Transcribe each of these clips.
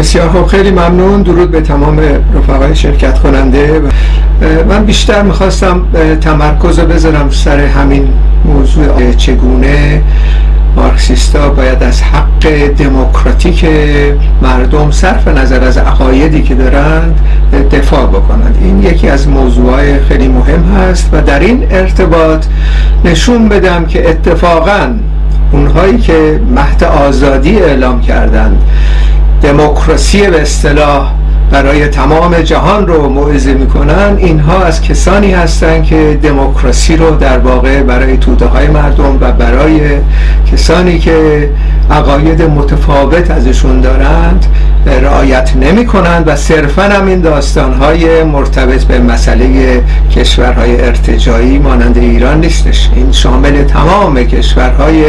بسیار خوب. خیلی ممنون. درود به تمام رفقای شرکت کننده. من بیشتر می‌خواستم تمرکز رو بذارم سر همین موضوع. چگونه مارکسیستا باید از حق دموکراتیک مردم صرف نظر از عقایدی که دارند دفاع بکنند. این یکی از موضوعهای خیلی مهم هست و در این ارتباط نشون بدم که اتفاقا اونهایی که مهد آزادی اعلام کردند دموکراسی به اصطلاح برای تمام جهان رو موعظه می‌کنن. اینها از کسانی هستند که دموکراسی رو در واقع برای توده های مردم و برای کسانی که عقاید متفاوت ازشون دارند رعایت نمی کنند و صرفا هم این داستان های مرتبط به مسئله کشورهای ارتجایی مانند ایران نیستش. این شامل تمام کشورهای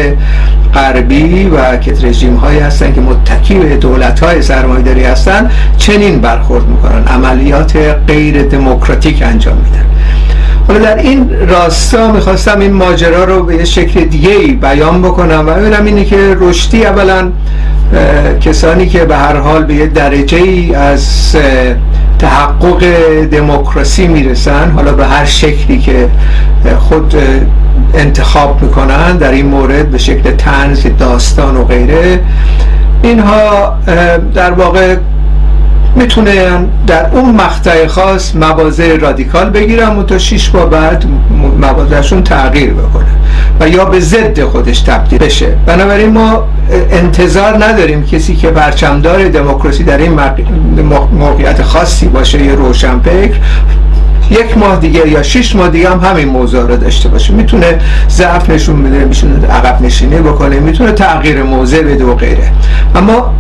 غربی و رژیم هایی هستن که متکی به دولت های سرمایداری هستن چنین برخورد می‌کنن. عملیات غیر دموکراتیک انجام میدن. حالا در این راستا می‌خواستم این ماجرا رو به یه شکل دیگه ای بیان بکنم و ببینم اینه که رشدی اولا کسانی که به هر حال به یه درجه ای از تحقق دموکراسی می‌رسن حالا به هر شکلی که خود انتخاب می‌کنن در این مورد به شکل تنز داستان و غیره اینها در واقع می‌تونه در اون مقطع خاص مواضع رادیکال بگیرن و تا شیش ماه بعد مواضعشون تغییر بکنه و یا به ضد خودش تبدیل بشه. بنابراین ما انتظار نداریم کسی که برچمدار دموکراسی در این موقعیت خاصی باشه یه روشنفکر یک ماه دیگه یا شش ماه دیگه هم همین موضوع رو داشته باشه. می‌تونه ضعف نشون بده می‌تونه عقب نشینی بکنه می‌تونه تغییر موضع بده و غیره. اما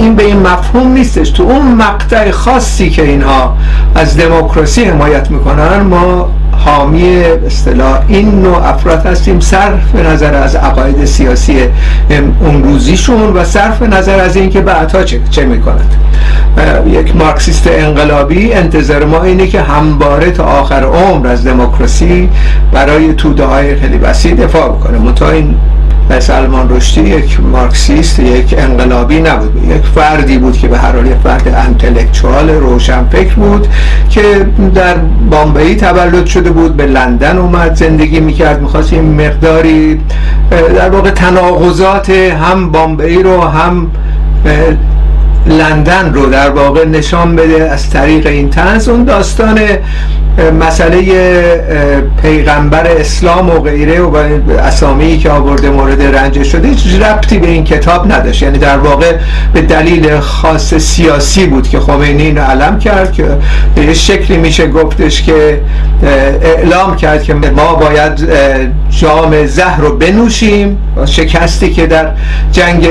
این به این مفهوم نیستش. تو اون مقطع خاصی که اینها از دموکراسی حمایت می‌کنن ما حامی اصطلاح این نوع افراد هستیم صرف نظر از عقاید سیاسی اون روزیشون و صرف نظر از اینکه بعدها چه, چه می‌کنند. یک مارکسیست انقلابی انتظار ما اینه که همباره تا آخر عمر از دموکراسی برای توده های خیلی وسیع دفاع بکنه. متا این سلمان رشدی یک مارکسیست یک انقلابی نبود. یک فردی بود که به هر حال یک فرد انتلکچوال روشنفکر بود که در بامبئی تولد شده بود به لندن اومد زندگی می‌کرد می‌خواست این مقداری در واقع تناقضات هم بامبئی رو هم لندن رو در واقع نشان بده از طریق این تنز اون داستان مسئله پیغمبر اسلام و غیره و اسامی که آورده مورد رنج شده هیچ ربطی به این کتاب نداشت. یعنی در واقع به دلیل خاص سیاسی بود که خمینی اینو علم کرد که به یه شکلی میشه گفتش که اعلام کرد که ما باید جام زهر رو بنوشیم. شکستی که در جنگ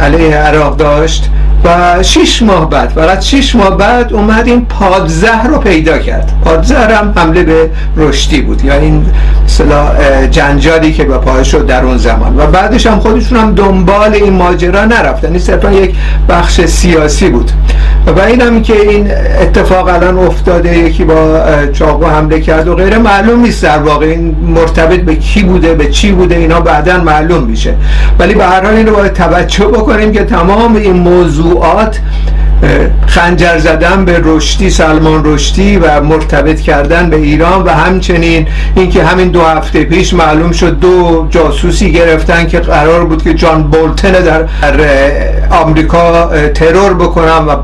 علیه عراق داشت و شیش ماه بعد فقط شیش ماه بعد اومد این پادزهر رو پیدا کرد. پادزهر هم حمله به رشدی بود یا این جنجالی که به پای شد در اون زمان. و بعدش هم خودشون هم دنبال این ماجرا نرفتن. این صرفا یک بخش سیاسی بود. و این هم که این اتفاق الان افتاده یکی با چاقو حمله کرد و غیره معلوم نیست در واقع این مرتبط به کی بوده به چی بوده اینا بعدا معلوم میشه. ولی به هر حال این رو باید توجه بکنیم که تمام این موضوعات خنجر زدن به رشدی سلمان رشدی و مرتبط کردن به ایران و همچنین اینکه همین دو هفته پیش معلوم شد دو جاسوسی گرفتن که قرار بود که جان بولتن در آمریکا ترور بکنن و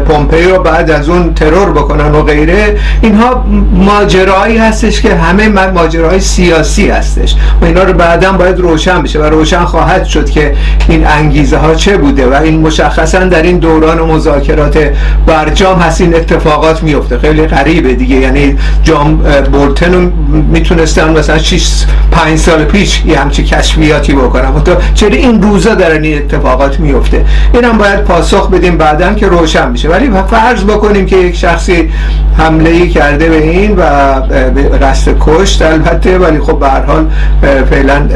پومپئی رو بعد از اون ترور بکنن و غیره. اینها ماجرایی هستش که همه ماجراهای سیاسی هستش و اینا رو بعدا باید روشن بشه و روشن خواهد شد که این انگیزه ها چه بوده و این مشخصا در این دوران مذاکرات برجام هست این اتفاقات میفته خیلی غریبه دیگه. یعنی جام بولتن رو می‌تونستن مثلا 6 5 سال پیش یه همچی کشفیاتی بکنم تو چرا این روزا در این اتفاقات میفته اینم باید پاسخ بدیم بعدا که روشن میشه. ولی فرض بکنیم که یک شخصی حمله ای کرده به این و قصد کشت البته ولی خب به هر حال فعلا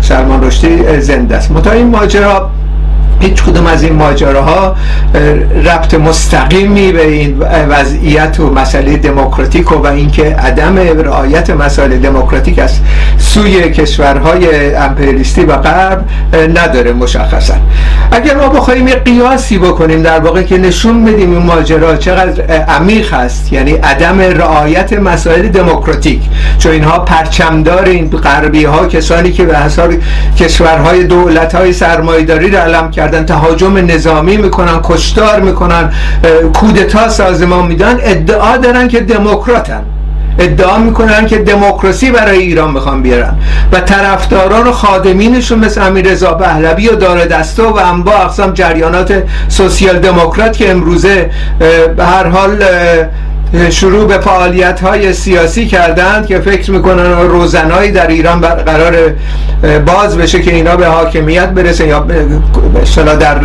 سلمان رشدی زنده است. متا این ماجرا هیچ کدوم از این ماجراها ربط مستقیمی به این وضعیت و مسئله دموکراتیک و, اینکه عدم رعایت مسائل دموکراتیک است سوی کشورهای امپریالیستی و غرب نداره مشخصا. اگر ما بخوایم یه قیاسی بکنیم در واقع که نشون بدیم این ماجرا چقدر عمیق هست یعنی عدم رعایت مسائل دموکراتیک چون اینها پرچمدار این غربی ها کسانی که به حساب کشورهای دولت های سرمایداری رو علم کردن تهاجم نظامی می‌کنن کشتار می‌کنن کودتا سازمان میدن ادعا دارن که دموکراتن. ادعا می‌کنن که دموکراسی برای ایران می‌خوان بیارن و طرفداران و خادمینشون مثل امیر رضا پهلوی و دار دسته و انبا اقسام جریانات سوسیال دموکرات که امروزه به هر حال شروع به فعالیت های سیاسی کردند که فکر می‌کنن روزنایی در ایران قرار باز بشه که اینا به حاکمیت برسن یا به در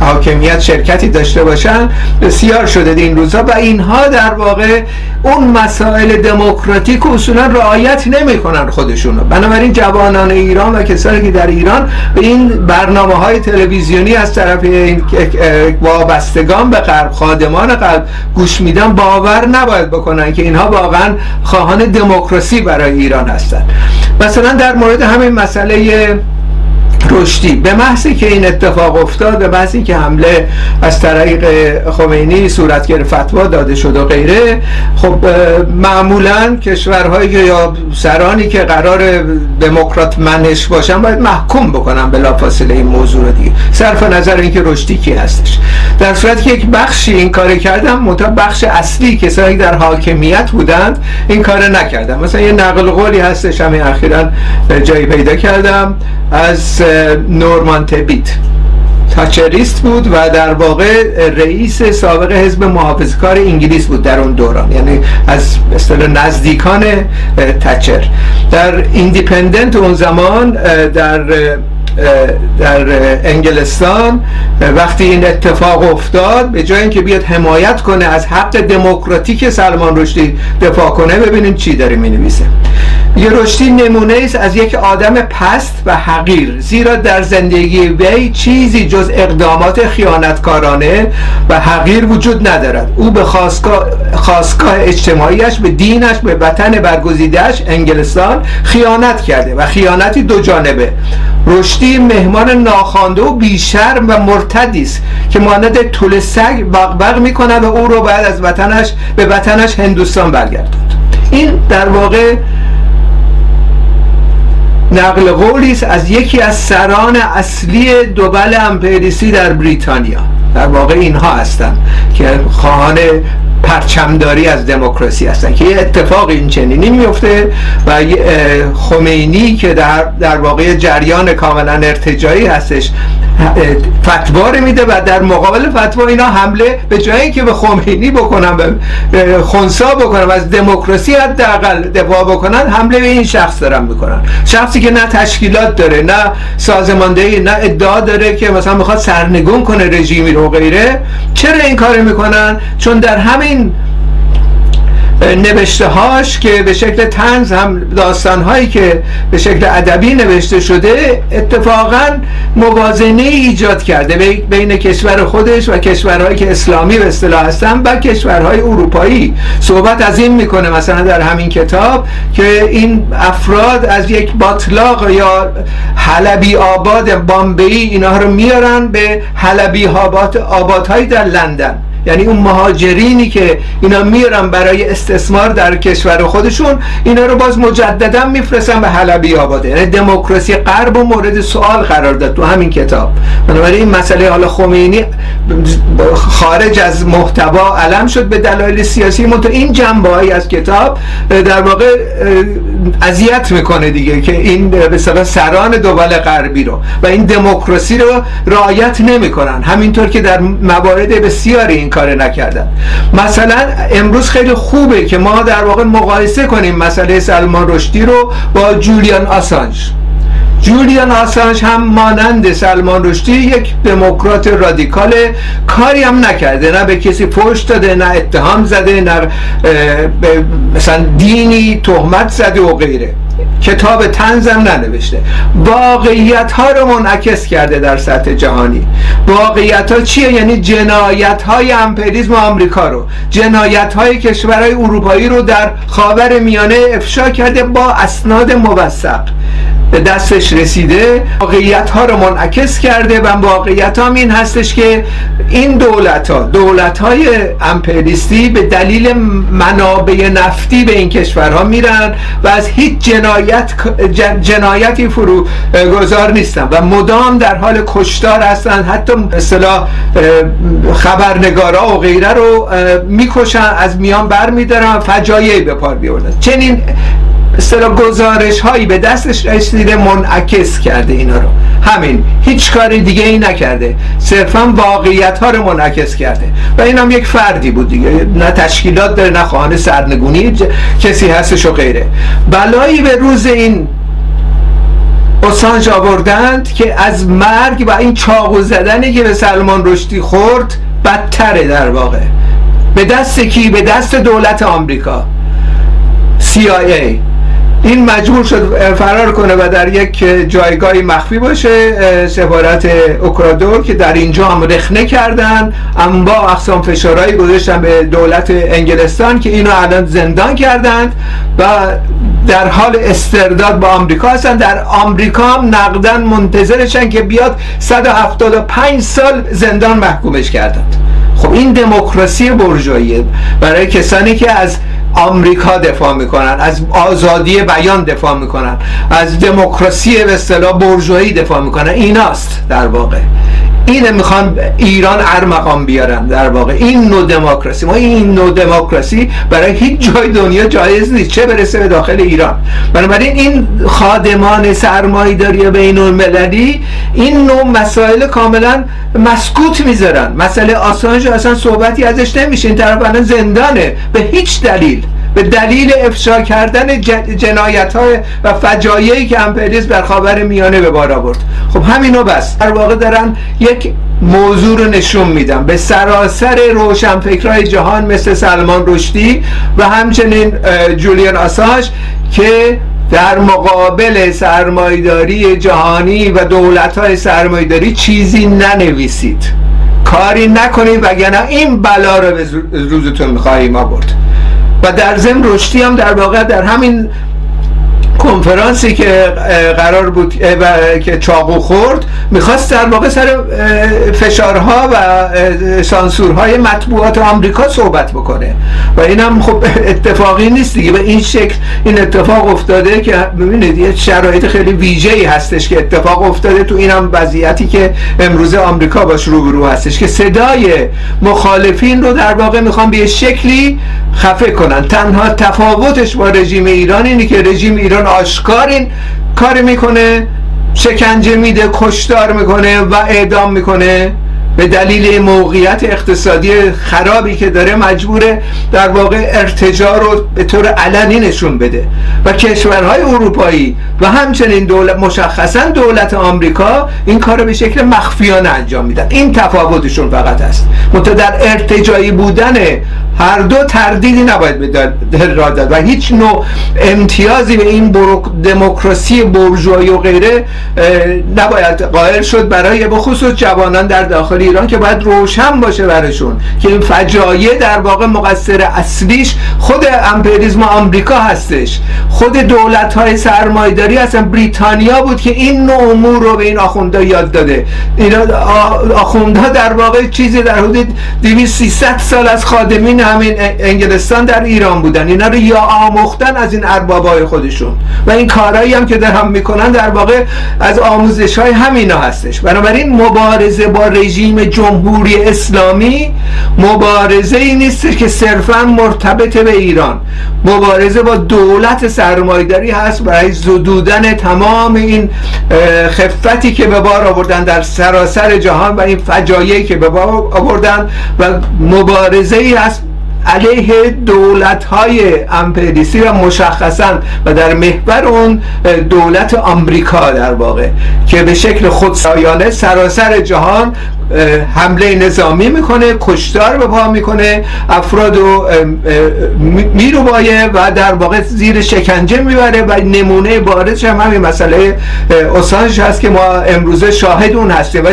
حاکمیت شرکتی داشته باشن. بسیار شده این روزها و اینها در واقع اون مسائل دموکراتیک اصولا رعایت نمی‌کنن خودشونو. بنابراین جوانان ایران و کسانی که در ایران به این برنامه های تلویزیونی از طرف این وابستگان به قلب خادمان قلب گوش میدن باور نباید بکنن که اینها واقعا خواهان دموکراسی برای ایران هستند مثلا در مورد همین مسئله رشدی به محضی که این اتفاق افتاد به محضی که حمله از طریق خمینی صورت گرفت فتوا داده شد و غیره خب معمولا کشورهایی یا سرانی که قرار دموکرات منش باشن باید محکوم بکنن بلافاصله این موضوع رو دیگه. صرف نظر اینکه رشدی کی هستش. در صورتی که یک بخشی این کار کردن منتها بخش اصلی کسایی در حاکمیت بودند این کار نکردن مثلا یه نقل قولی هستش همین اخیرا جایی پیدا کردم. از نورمن تبیت. تاچریست بود و در واقع رئیس سابق حزب محافظه‌کار انگلیس بود در اون دوران. یعنی از اصطلاح نزدیکان تاچر در ایندیپندنت اون زمان در در انگلستان وقتی این اتفاق افتاد به جای اینکه بیاد حمایت کنه از حق دموکراتیک سلمان رشدی دفاع کنه ببینیم چی داره می یه رشدی نمونه است از یک آدم پست و حقیر زیرا در زندگی وی چیزی جز اقدامات خیانتکارانه و حقیر وجود ندارد. او به خواستگاه, اجتماعیش به دینش به وطن برگزیدهش انگلستان خیانت کرده و خیانتی دو جانبه. رشدی مهمان ناخوانده و بیشرم و مرتدی است که مانند طول سگ بغبغ می‌کند و او رو بعد از وطنش به وطنش هندوستان برگردند این در واقع نقل قولی است از یکی از سران اصلی دوبل امپریسی در بریتانیا. در واقع اینها هستند که خواهان پرچمداری از دموکراسی هستن که یه اتفاق این چنینی میفته و خمینی که در, در واقع جریان کاملا ارتجایی هستش فتوا میده و در مقابل فتوا اینا حمله به جایی که به خمینی بکنن به خونسا بکنن از دموکراسی حداقل دفاع بکنن حمله به این شخص دارن می‌کنن. شخصی که نه تشکیلات داره نه سازماندهی نه ادعا داره که مثلا می‌خواد سرنگون کنه رژیمی رو غیره چرا این کار می‌کنن؟ چون در همین نوشته هاش که به شکل تنز هم داستان هایی که به شکل ادبی نوشته شده اتفاقا موازنه ایجاد کرده بین کشور خودش و کشورهایی که اسلامی به اصطلاح هستن و کشورهای اروپایی. صحبت از این می‌کنه مثلا در همین کتاب که این افراد از یک باطلاق یا حلبی آباد بامبئی اینا رو میارن به حلبی آباد آبادهایی در لندن. یعنی اون مهاجرینی که اینا میرن برای استثمار در کشور خودشون اینا رو باز مجددا میفرستن به حلبی آباده. یعنی دموکراسی غرب و مورد سوال قرار داد تو همین کتاب. بنابراین این مسئله حالا خمینی خارج از محتوا علم شد به دلایل سیاسی. منتها این جنبه از کتاب در واقع اذیت می‌کنه دیگه که این به سران دول غربی رو و این دموکراسی رو رعایت نمی‌کنن. همینطور که در موارد بسیاری این کار نکردن. مثلا امروز خیلی خوبه که ما در واقع مقایسه کنیم مسئله سلمان رشدی رو با جولیان آسانج. جولیان آسانج هم مانند سلمان رشدی یک دموکرات رادیکال کاری هم نکرده. نه به کسی فوش داده نه اتهام زده نه مثلا دینی تهمت زده و غیره. کتاب تنزم ننوشته. واقعیت ها رو منعکس کرده در سطح جهانی. واقعیت ها چیه؟ یعنی جنایت های امپریزم آمریکا رو. جنایت های کشورهای اروپایی رو در خاور میانه افشا کرده با اسناد موثق. به دستش رسیده واقعیت ها رو منعکس کرده و واقعیت هم این هستش که این دولت ها دولت های امپریستی به دلیل منابع نفتی به این کشورها میرن و از هیچ جنایت جنایتی فرو گذار نیستن و مدام در حال کشتار هستن. حتی مثلا خبرنگارا و غیره رو می‌کشن از میان بر میدارن فجایعی به پار بیاوردن چنین اصطلاح گزارش هایی به دستش رسیده منعکس کرده اینا رو. همین هیچ کاری دیگه ای نکرده. صرفا واقعیت ها رو منعکس کرده. و این هم یک فردی بود دیگه. نه تشکیلات داره نه خانه سرنگونی کسی هستش و غیره. بلایی به روز این اسانج آوردند که از مرگ و این چاقو زدنی که به سلمان رشدی خورد بدتره در واقع. به دست کی؟ به دست دولت آمریکا. CIA این مجبور شد فرار کنه و در یک جایگاهی مخفی باشه سفارت اوکرادور که در اینجا هم رخنه کردن با اقسام فشارهایی گذاشتن به دولت انگلستان که اینو الان زندان کردند و در حال استرداد با آمریکا هستن. در آمریکا هم نقدن منتظرشن که بیاد 175 سال زندان محکومش کردند. خب این دموکراسی برجوییه برای کسانی که از آمریکا دفاع می‌کنن از آزادی بیان دفاع می‌کنن از دموکراسی به اصطلاح برجوهی دفاع می‌کنن. ایناست در واقع. اینه می‌خوان ایران ارمقام بیارن در واقع. این نوع دموکراسی. ما این نوع دموکراسی برای هیچ جای دنیا جایز نیست. چه برسه به داخل ایران؟ بنابراین این خادمان سرمایه‌داری بین المللی این نوع مسائل کاملا مسکوت می‌ذارن. مسئله آسانج اصلا صحبتی ازش نمیشه. این طرف الان زندانه. به هیچ دلیل. به دلیل افشا کردن جنایت های و فجایعی که امپریز در خاور میانه به بار آورد. خب همینو بس. در واقع دارن یک موضوع رو نشون میدم به سراسر روشنفکرهای جهان مثل سلمان رشدی و همچنین جولیان آساش که در مقابل سرمایداری جهانی و دولت های سرمایداری چیزی ننویسید. کاری نکنید وگرنه این بلا رو به روزتون می‌خواهیم آورد و در ضمن رشدی هم در واقع در همین کنفرانسی که قرار بود که چاقو خورد می‌خواست در واقع سر فشارها و سانسورهای مطبوعات آمریکا صحبت بکنه. و اینم خب اتفاقی نیست دیگه. به این شکل این اتفاق افتاده که ببینید یه شرایط خیلی ویژه ای هستش که اتفاق افتاده تو اینم وضعیتی که امروز آمریکا باش روبرو هستش که صدای مخالفین رو در واقع می‌خوان به شکلی خفه کنن. تنها تفاوتش با رژیم ایران اینه که رژیم ایران آشکار این کار می‌کنه شکنجه میده کشتار می‌کنه و اعدام می‌کنه. به دلیل موقعیت اقتصادی خرابی که داره مجبوره در واقع ارتجا رو به طور علنی نشون بده. و کشورهای اروپایی و همچنین دولت مشخصا دولت آمریکا این کار رو به شکل مخفیانه انجام میدن. این تفاوتشون فقط است منتها در ارتجایی بودن هر دو تردیدی نباید به را داد و هیچ نوع امتیازی به این دموکراسی برجوایی و غیره نباید قائل شد برای بخصوص جوانان در داخل ایران که باید روشن باشه برشون که این فجایع در واقع مقصر اصلیش خود امپریزم آمریکا هستش. خود دولت های سرمایداری هستن بریتانیا بود که این نوع امور رو به این آخونده یاد داده. اینا آخونده در واقع چیزی در حدود 200 سال از خادمین همین انگلستان در ایران بودن. اینا رو یا آموختن از این اربابای خودشون. و این کارهایی هم که در هم می‌کنن در واقع از آموزش های همینا هستش. بنابراین مبارزه با رژیم جمهوری اسلامی مبارزه ای نیست که صرفا مرتبط به ایران. مبارزه با دولت سرمایداری هست برای زدودن تمام این خفتی که به بار آوردن در سراسر جهان و این فجایعی که به بار آوردن و مبارزه ای هست علیه دولت های امپریسی و مشخصا و در محور اون دولت آمریکا در واقع که به شکل خودسایانه سراسر جهان حمله نظامی می‌کنه کشتار به پا می‌کنه افراد رو میروبایه و در واقع زیر شکنجه می‌بره و نمونه بارزش هم همین مسئله اوسانج هست که ما امروزه شاهد اون هستیم. و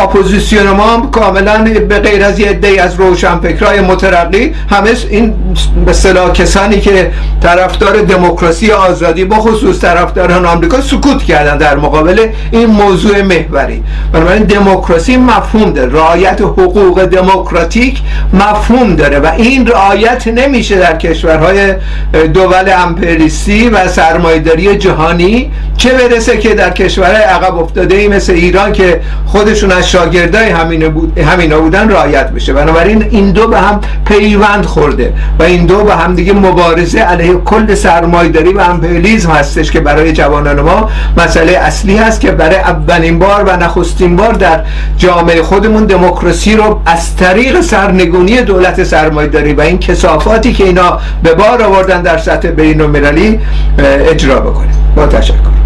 اپوزیسیون ما هم کاملا به غیر از یه عده از روشنفکرای مترقی همه این به صلاح کسانی که طرفدار دموکراسی آزادی با خصوص طرفداران آمریکا سکوت کردن در مقابل این موضوع محوری. بنابراین دموکراسی مفهوم داره. رعایت حقوق دموکراتیک مفهوم داره و این رعایت نمیشه در کشورهای دول امپریستی و سرمایداری جهانی. چه برسه که در کشورهای عقب افتاده ای مثل ایران که خودشون از شاگردای همین بود همینا بودن رعایت بشه. بنابراین این دو به هم پیوند خورده و این دو به هم دیگه مبارزه علیه کل سرمایداری و امپریالیسم هستش که برای جوانان ما مسئله اصلی هست که برای اولین بار و نخستین بار در جامعه خودمون دموکراسی رو از طریق سرنگونی دولت سرمایداری و این کسافاتی که اینا به بار آوردن در سطح بین المللی اجرا بکنیم. با تشکر.